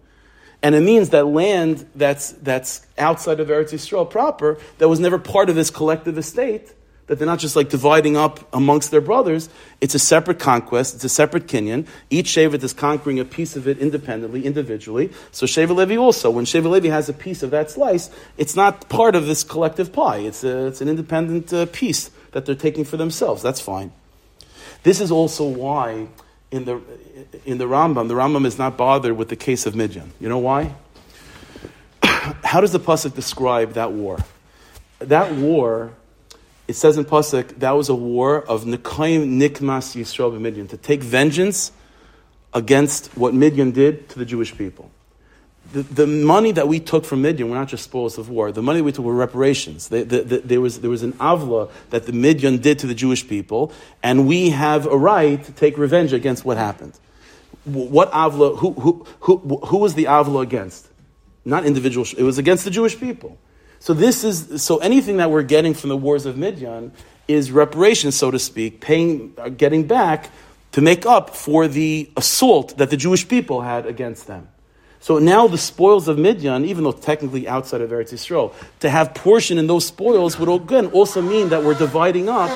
And it means that land that's, that's outside of Eretz Yisrael proper, that was never part of this collective estate, That they're not just like dividing up amongst their brothers. It's a separate conquest. It's a separate kinyan. Each Shevet is conquering a piece of it independently, individually. So Shevet Levi also, when Shevet Levi has a piece of that slice, it's not part of this collective pie. It's, a, it's an independent uh, piece that they're taking for themselves. That's fine. This is also why in the, in the Rambam, the Rambam is not bothered with the case of Midian. You know why? How does the Pasuk describe that war? That war, it says in Pasuk, that was a war of Nikayim Nikmas Yisrael Midian, to take vengeance against what Midian did to the Jewish people the, the money that we took from Midian were not just spoils of war. The money we took were reparations. The, the, there, was, there was an avla that the Midian did to the Jewish people, and we have a right to take revenge against what happened. What avla, who, who, who, who was the avla against? Not individual, it was against the Jewish people. So this is, so anything that we're getting from the wars of Midian is reparation, so to speak, paying, uh, getting back to make up for the assault that the Jewish people had against them. So now the spoils of Midian, even though technically outside of Eretz Yisrael, to have portion in those spoils would again also mean that we're dividing up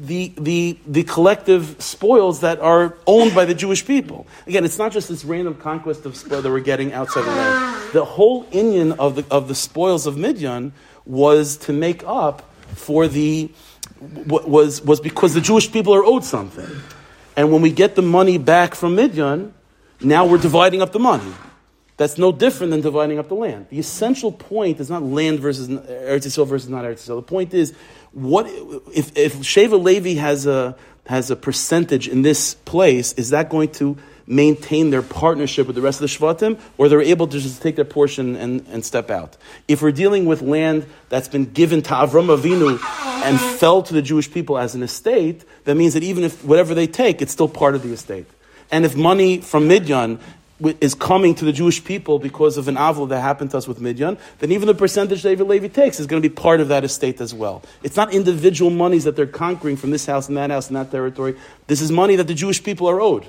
the, the, the collective spoils that are owned by the Jewish people. Again, it's not just this random conquest of spoil that we're getting outside of land. The whole Inyan of the, of the spoils of Midian was to make up for the, was, was because the Jewish people are owed something. And when we get the money back from Midian, now we're dividing up the money. That's no different than dividing up the land. The essential point is not land versus Eretz Yisrael versus not Eretz Yisrael. The point is, what if, if Sheva Levi has a has a percentage in this place? Is that going to maintain their partnership with the rest of the Shvatim, or they're able to just take their portion and, and step out? If we're dealing with land that's been given to Avram Avinu and fell to the Jewish people as an estate, that means that even if whatever they take, it's still part of the estate. And if money from Midian is coming to the Jewish people because of an avil that happened to us with Midian, then even the percentage David Levi takes is going to be part of that estate as well. It's not individual monies that they're conquering from this house and that house and that territory. This is money that the Jewish people are owed.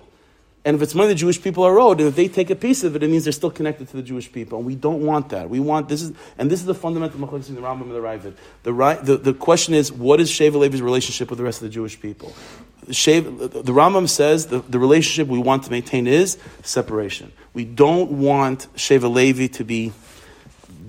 And if it's money the Jewish people are owed, and if they take a piece of it, it means they're still connected to the Jewish people. And we don't want that. We want this is and this is the fundamental machlokes in the Rambam and the Ravid. The, the, the question is, what is Sheva Levi's relationship with the rest of the Jewish people? The Rambam says the, the relationship we want to maintain is separation. We don't want Sheva Levi to be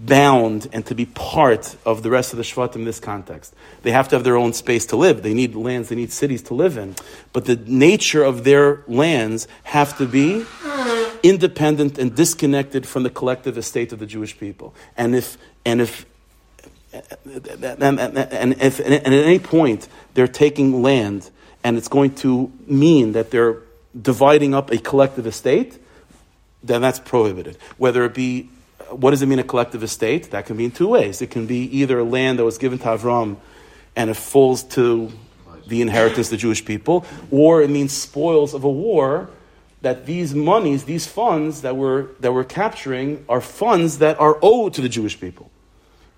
bound and to be part of the rest of the Shvat in this context. They have to have their own space to live. They need lands, they need cities to live in. But the nature of their lands have to be independent and disconnected from the collective estate of the Jewish people. And if, and if, and, if and at any point they're taking land and it's going to mean that they're dividing up a collective estate, then that's prohibited. Whether it be what does it mean a collective estate? That can be in two ways. It can be either land that was given to Avram and it falls to the inheritance of the Jewish people, or it means spoils of a war that these monies, these funds that we're, that we're capturing are funds that are owed to the Jewish people.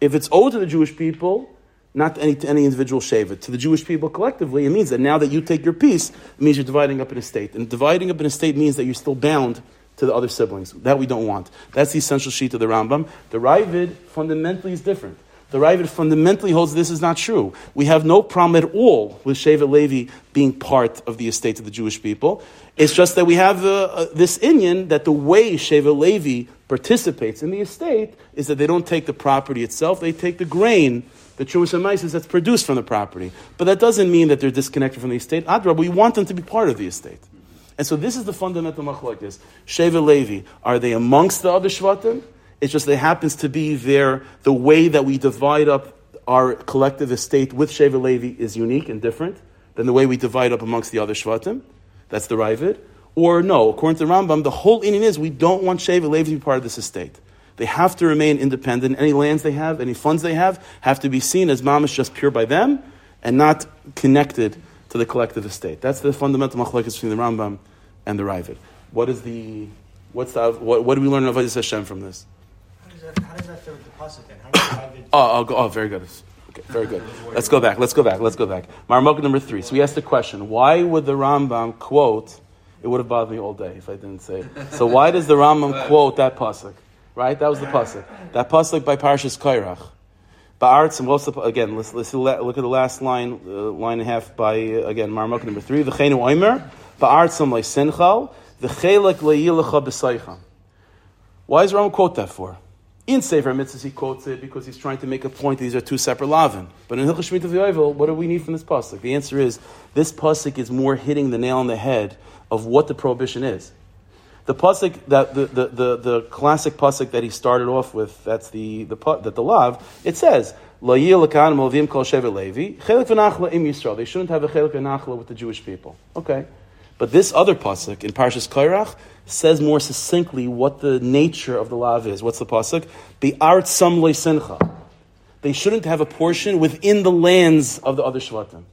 If it's owed to the Jewish people, not to any, to any individual Shevet, to the Jewish people collectively, it means that now that you take your piece, it means you're dividing up an estate. And dividing up an estate means that you're still bound to the other siblings. That we don't want. That's the essential sheet of the Rambam. The Ravid fundamentally is different. The Ravid fundamentally holds this is not true. We have no problem at all with Shevet Levi being part of the estate of the Jewish people. It's just that we have uh, uh, this Inyan that the way Shevet Levi participates in the estate is that they don't take the property itself, they take the grain, the Jewish Amaisis that's produced from the property. But that doesn't mean that they're disconnected from the estate. Adra, we want them to be part of the estate. And so this is the fundamental machlokes. Sheva Levi, are they amongst the other Shvatim? It's just it happens to be there, the way that we divide up our collective estate with Sheva Levi is unique and different than the way we divide up amongst the other Shvatim. That's the Ravid. Or no, according to Rambam, the whole inyan is we don't want Sheva Levi to be part of this estate. They have to remain independent. Any lands they have, any funds they have, have to be seen as mamish just pure by them and not connected to the collective estate. That's the fundamental machlokes between the Rambam and the Ravid. What is the what's the what, what do we learn of Avodas Hashem from this? How does that, how does that fit with the pasuk then? How does Ravid- Oh, I'll go, oh, very good. Okay, very good. Let's go back. Let's go back. Let's go back. Marmok number three. So we asked the question: Why would the Rambam quote? It would have bothered me all day if I didn't say it. So why does the Rambam quote that pasuk? Right, that was the pasuk. That pasuk by Parshas Korach. And what's the again? Let's let's look at the last line, uh, line and a half by uh, again Marmuk number three. V'cheinu oimer ba'artzam leisinchal v'chelek leiyilecha b'saycham. Why does Rambam quote that for? In Sefer Mitzvahs, he quotes it because he's trying to make a point these are two separate lavin. But in Hilchah Shemitah V'Yovel, what do we need from this pasuk? The answer is this pasuk is more hitting the nail on the head of what the prohibition is. The pasuk that the, the, the, the classic pasuk that he started off with, that's the the that the lav. It says chelik. They shouldn't have a chelik v'nachla with the Jewish people. Okay, but this other pasuk in Parshas Korach says more succinctly what the nature of the lav is. What's the pasuk? Be art some simcha. They shouldn't have a portion within the lands of the other shvatim.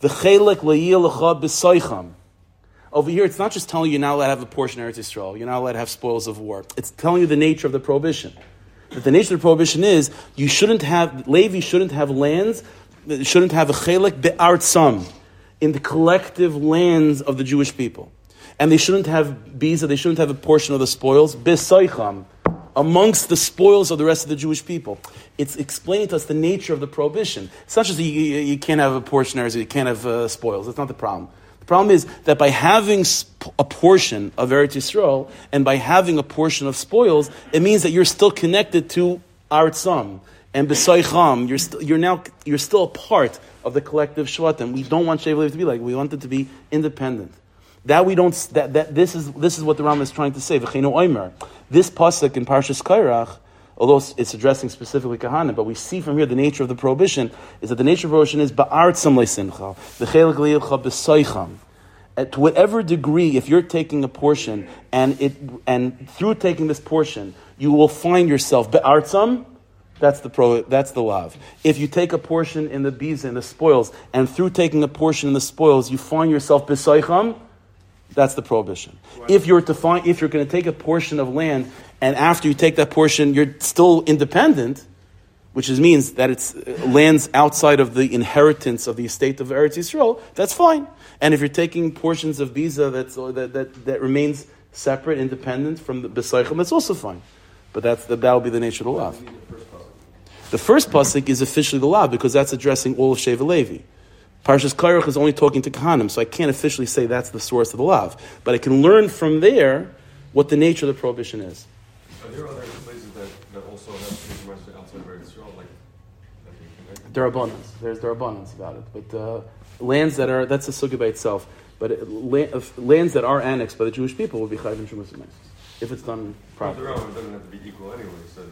The chelek le'yilecha b'soicham. Over here, it's not just telling you you're not allowed to have a portion of Eretz Yisrael. You're not allowed to have spoils of war. It's telling you the nature of the prohibition. That the nature of the prohibition is you shouldn't have Levi shouldn't have lands, shouldn't have a chelek be'artzam in the collective lands of the Jewish people and they shouldn't have biza, they shouldn't have a portion of the spoils, besaycham, amongst the spoils of the rest of the Jewish people. It's explaining to us the nature of the prohibition. It's not just you, you, you can't have a portion or you can't have uh, spoils. That's not the problem. Problem is that by having a portion of Eretz Yisrael and by having a portion of spoils, it means that you're still connected to Artsam and Besaycham. You're, st- you're now you're still a part of the collective Shvatim. We don't want Shev to be like. We want it to be independent. That we don't. That, that this is this is what the Ram is trying to say. This pasuk in Parshas Korach, although it's addressing specifically Kahanim, but we see from here the nature of the prohibition is that the nature of prohibition is ba'artzam le'simcha, v'chelik le'ilcha b'soicham. To whatever degree, if you're taking a portion and it and through taking this portion, you will find yourself be'artzam. That's the pro. That's the lav. If you take a portion in the bees and the spoils, and through taking a portion in the spoils, you find yourself b'soicham that's the prohibition. If you're to find, if you're going to take a portion of land, and after you take that portion, you're still independent, which is, means that it's uh, lands outside of the inheritance of the estate of Eretz Yisrael, that's fine. And if you're taking portions of Biza that's, that, that, that remains separate, independent from the Besaychim, that's also fine. But that's the, that'll be the nature of the law. The first pasuk is officially the law because that's addressing all of Sheva Levi. Parshas Korach is only talking to Kahanim, so I can't officially say that's the source of the lav. But I can learn from there what the nature of the prohibition is. Are there other places that, that also have compromised outside of Israel, like there are abundance. There's there are abundance about it, but uh, lands that are that's a sugya by itself. But it, uh, lands that are annexed by the Jewish people will be chayv and if it's done properly. Well, it doesn't have to be equal anyway. So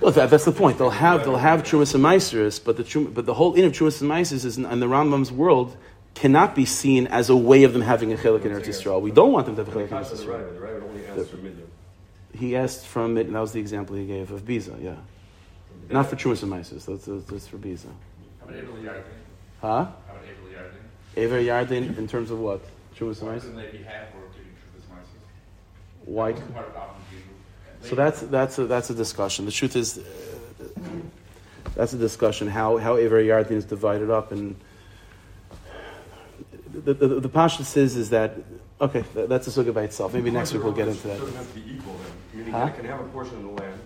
well, that, that's the point. They'll have they'll have trumas and meiseris, but the but the whole in of trumas and meiseris is in, in, the Rambam's world cannot be seen as a way of them having a chelik in Eretz Yisrael. We don't want them to have a chelik in Eretz Yisrael. He asked from it, and that was the example he gave of Biza, yeah. Not for trumas and meiseris. That's, that's for Biza. How about Aver Yardin? Huh? Aver Yardin Aver Yardin in terms of what? Trumas and meiseris. Why? So that's that's a, that's a discussion. The truth is, uh, that's a discussion how how Aver Yardin is divided up, and the the, the, the says is that okay, that's a sugya by itself. Maybe next week we'll get into that. It doesn't have to be equal. Then. Meaning huh? I can have a portion of the land,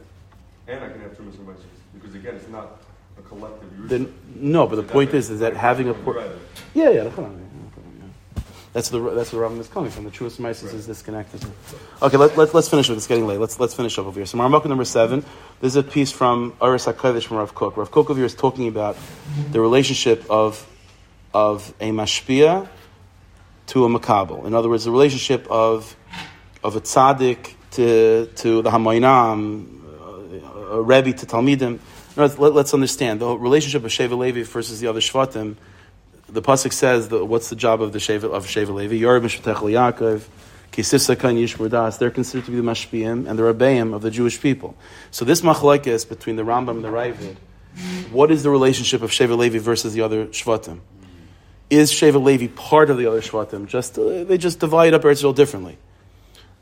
and I can have two Mr. because again, it's not a collective. Then, no, but the point is, is that having a portion. Yeah, yeah. That's the that's where the Rambam is coming from. The truest mice right. is disconnected. Okay, let, let, let's finish with It's getting late. Let's let's finish up over here. So Marmukah number seven. This is a piece from Oros Hakodesh from Rav Kook. Rav Kook over here is talking about the relationship of of a mashpia to a makabel. In other words, the relationship of of a tzaddik to to the hamoinam, a rebbe to talmidim. Let, us understand the relationship of Sheva Levi versus the other shvatim the pasuk says that what's the job of the Sheva of Sheva Levi? Yorib Mishpatech Yaakov, Kisisa Kan Yishmurdas. They're considered to be the Mashpiyim and the Rabbeim of the Jewish people. So this machlokes between the Rambam and the Ravid, what is the relationship of Sheva Levi versus the other Shvatim? Is Sheva Levi part of the other Shvatim? Just uh, they just divide up Israel differently,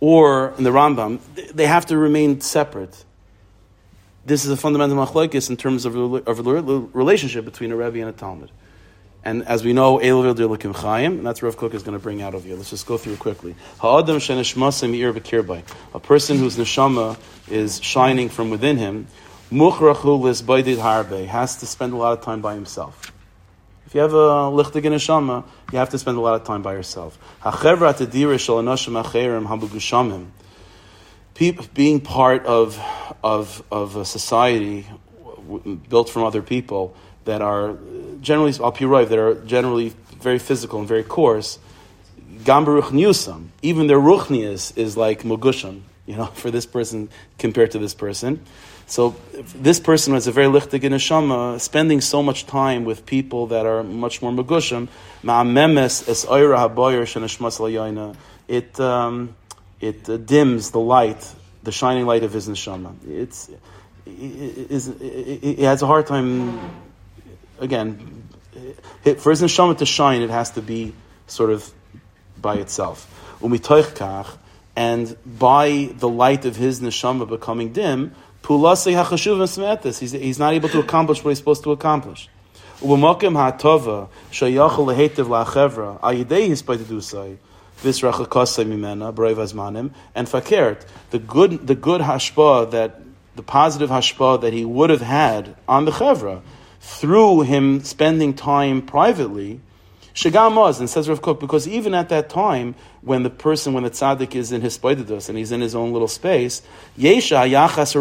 or in the Rambam they have to remain separate. This is a fundamental machlokes in terms of, of relationship between a Rebbe and a Talmud. And as we know, Elovil Dirlikim Chaim, and that's Rav Kook is going to bring out of you. Let's just go through quickly. Ha'adam sheneshmasa mi'ir b'kirbay. A person whose neshama is shining from within him, Muchrachu lisbaidid harbe has to spend a lot of time by himself. If you have a lichtig neshama, you have to spend a lot of time by yourself. Hachevra tedira shel acherim habugushamim. Being part of, of, of a society built from other people that are generally, al pirov, that are generally very physical and very coarse, gam baruch newsam, even their ruchnias is like mugusham, you know, for this person compared to this person. So this person was a very lichtig neshama, spending so much time with people that are much more magushim, ma'amemes es oira haboyer sheneshmas layayna. It um, it uh, dims the light, the shining light of his neshama. It's it, it, it, it has a hard time. Again, for his neshama to shine, it has to be sort of by itself. And by the light of his neshama becoming dim. He's he's not able to accomplish what he's supposed to accomplish. Mimena and fakert the good the good hashpa that the positive hashpa that he would have had on the chevra through him spending time privately Shagam was, and says Rav Kook, because even at that time, when the person, when the tzaddik is in his spoididus and he's in his own little space, Yesha Yachas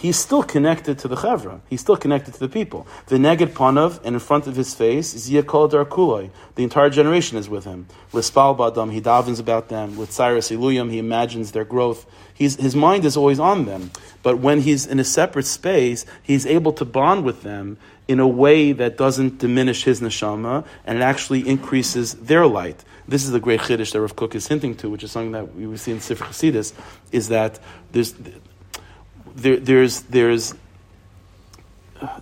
he's still connected to the chevra. He's still connected to the people. The neged panav, and in front of his face, is Dar Kuloi. The entire generation is with him. Lispal Badam, he davens about them. With Cyrus Iluyam, he imagines their growth. He's, his mind is always on them. But when he's in a separate space, he's able to bond with them in a way that doesn't diminish his neshama, and it actually increases their light. This is the great chiddush that Rav Kook is hinting to, which is something that we see in Sifr Chassidus, is that there's there, there's there's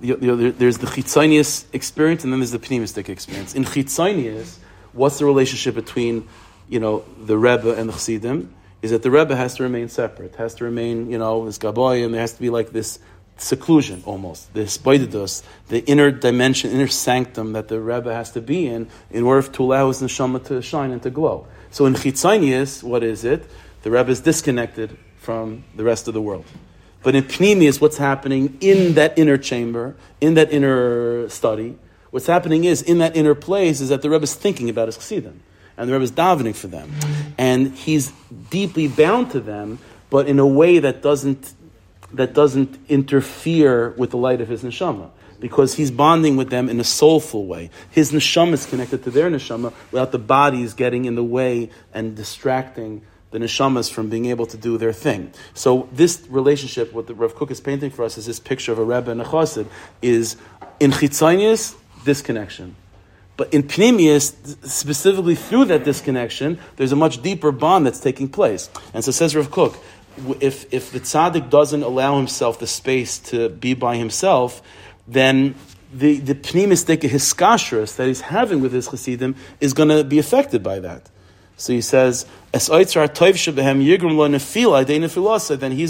you know, there- there's the chitzonius experience and then there's the pneumistic experience. In chitzonius, what's the relationship between you know the Rebbe and the Chassidim? Is that the Rebbe has to remain separate, has to remain you know this gaboy, and there has to be like this seclusion almost, this boididus, the inner dimension, inner sanctum that the Rebbe has to be in in order to allow his neshama to shine and to glow. So in chitzonius, what is it? The Rebbe is disconnected from the rest of the world. But in Pnimius, what's happening in that inner chamber, in that inner study, what's happening is, in that inner place, is that the Rebbe is thinking about his chassidim. And the Rebbe is davening for them. And he's deeply bound to them, but in a way that doesn't, that doesn't interfere with the light of his neshama. Because he's bonding with them in a soulful way. His neshama is connected to their neshama without the bodies getting in the way and distracting the neshamas from being able to do their thing. So this relationship, what the Rav Kook is painting for us, is this picture of a Rebbe and a Chassid, is in Chitzonius, disconnection. But in Pnimius, specifically through that disconnection, there's a much deeper bond that's taking place. And so says Rav Kook, if, if the tzaddik doesn't allow himself the space to be by himself, then the, the pneumistic hiskashrus that he's having with his chassidim is going to be affected by that. So he says, Then he's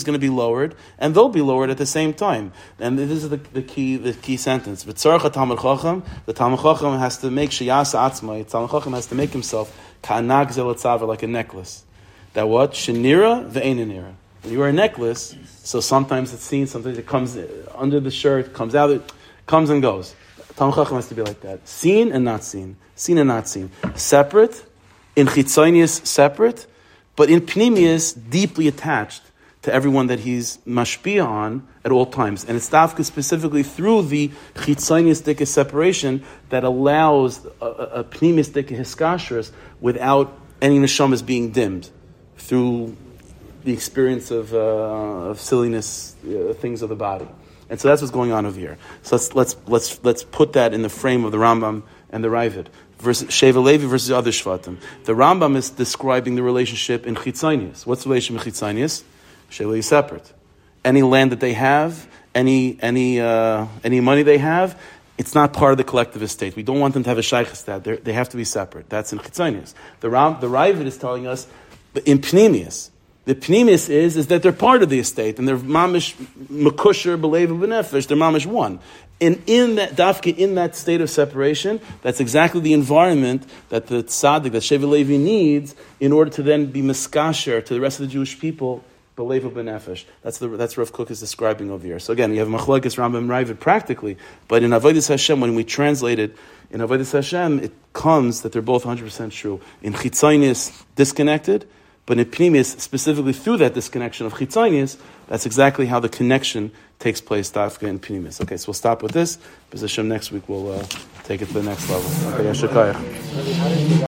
going to be lowered, and they'll be lowered at the same time. And this is the, the key, the key sentence. The talmud chacham has to make sheyasa atzmai. Talmud chacham has to make himself like a necklace. That what shenira ve'enanira. When you wear a necklace, so sometimes it's seen, sometimes it comes under the shirt, comes out, it comes and goes. Talmud chacham has to be like that: seen and not seen, seen and not seen, separate in Chitzonius separate, but in Pnimius deeply attached to everyone that he's mashpia on at all times. And it's dafka specifically through the Chitzonius dika separation that allows a, a, Pnimius dika hiskashrus without any neshamas being dimmed through the experience of, uh, of silliness, uh, things of the body. And so that's what's going on over here. So let's, let's, let's, let's put that in the frame of the Rambam and the Ravid versus Sheva Levi versus other Shvatim. The Rambam is describing the relationship in Chitzonius. What's the relationship in Chitzonius? Sheva is separate. Any land that they have, any any uh, any money they have, it's not part of the collective estate. We don't want them to have a shaykhs that They're- they have to be separate. That's in Chitzonius. The Ram, the Ravid is telling us in Pnimius. The Pnimius is, is that they're part of the estate, and they're mamish makusher, belev, benefesh, they're mamish one. And in that, dafka, in that state of separation, that's exactly the environment that the tzaddik, that Sheva Levi needs in order to then be miskasher to the rest of the Jewish people belevu benefesh. That's the that's Rav Kook is describing over here. So again, you have machlokes Rambam Ravid practically, but in Avodas Hashem, when we translate it in Avodas Hashem, it comes that they're both 100 percent true. In Chitzonius, disconnected, but in Pnimius, specifically through that disconnection of Chitzonius, that's exactly how the connection takes place. Dafka and Pnimius. Okay, so we'll stop with this. Because next week we'll uh, take it to the next level. Okay.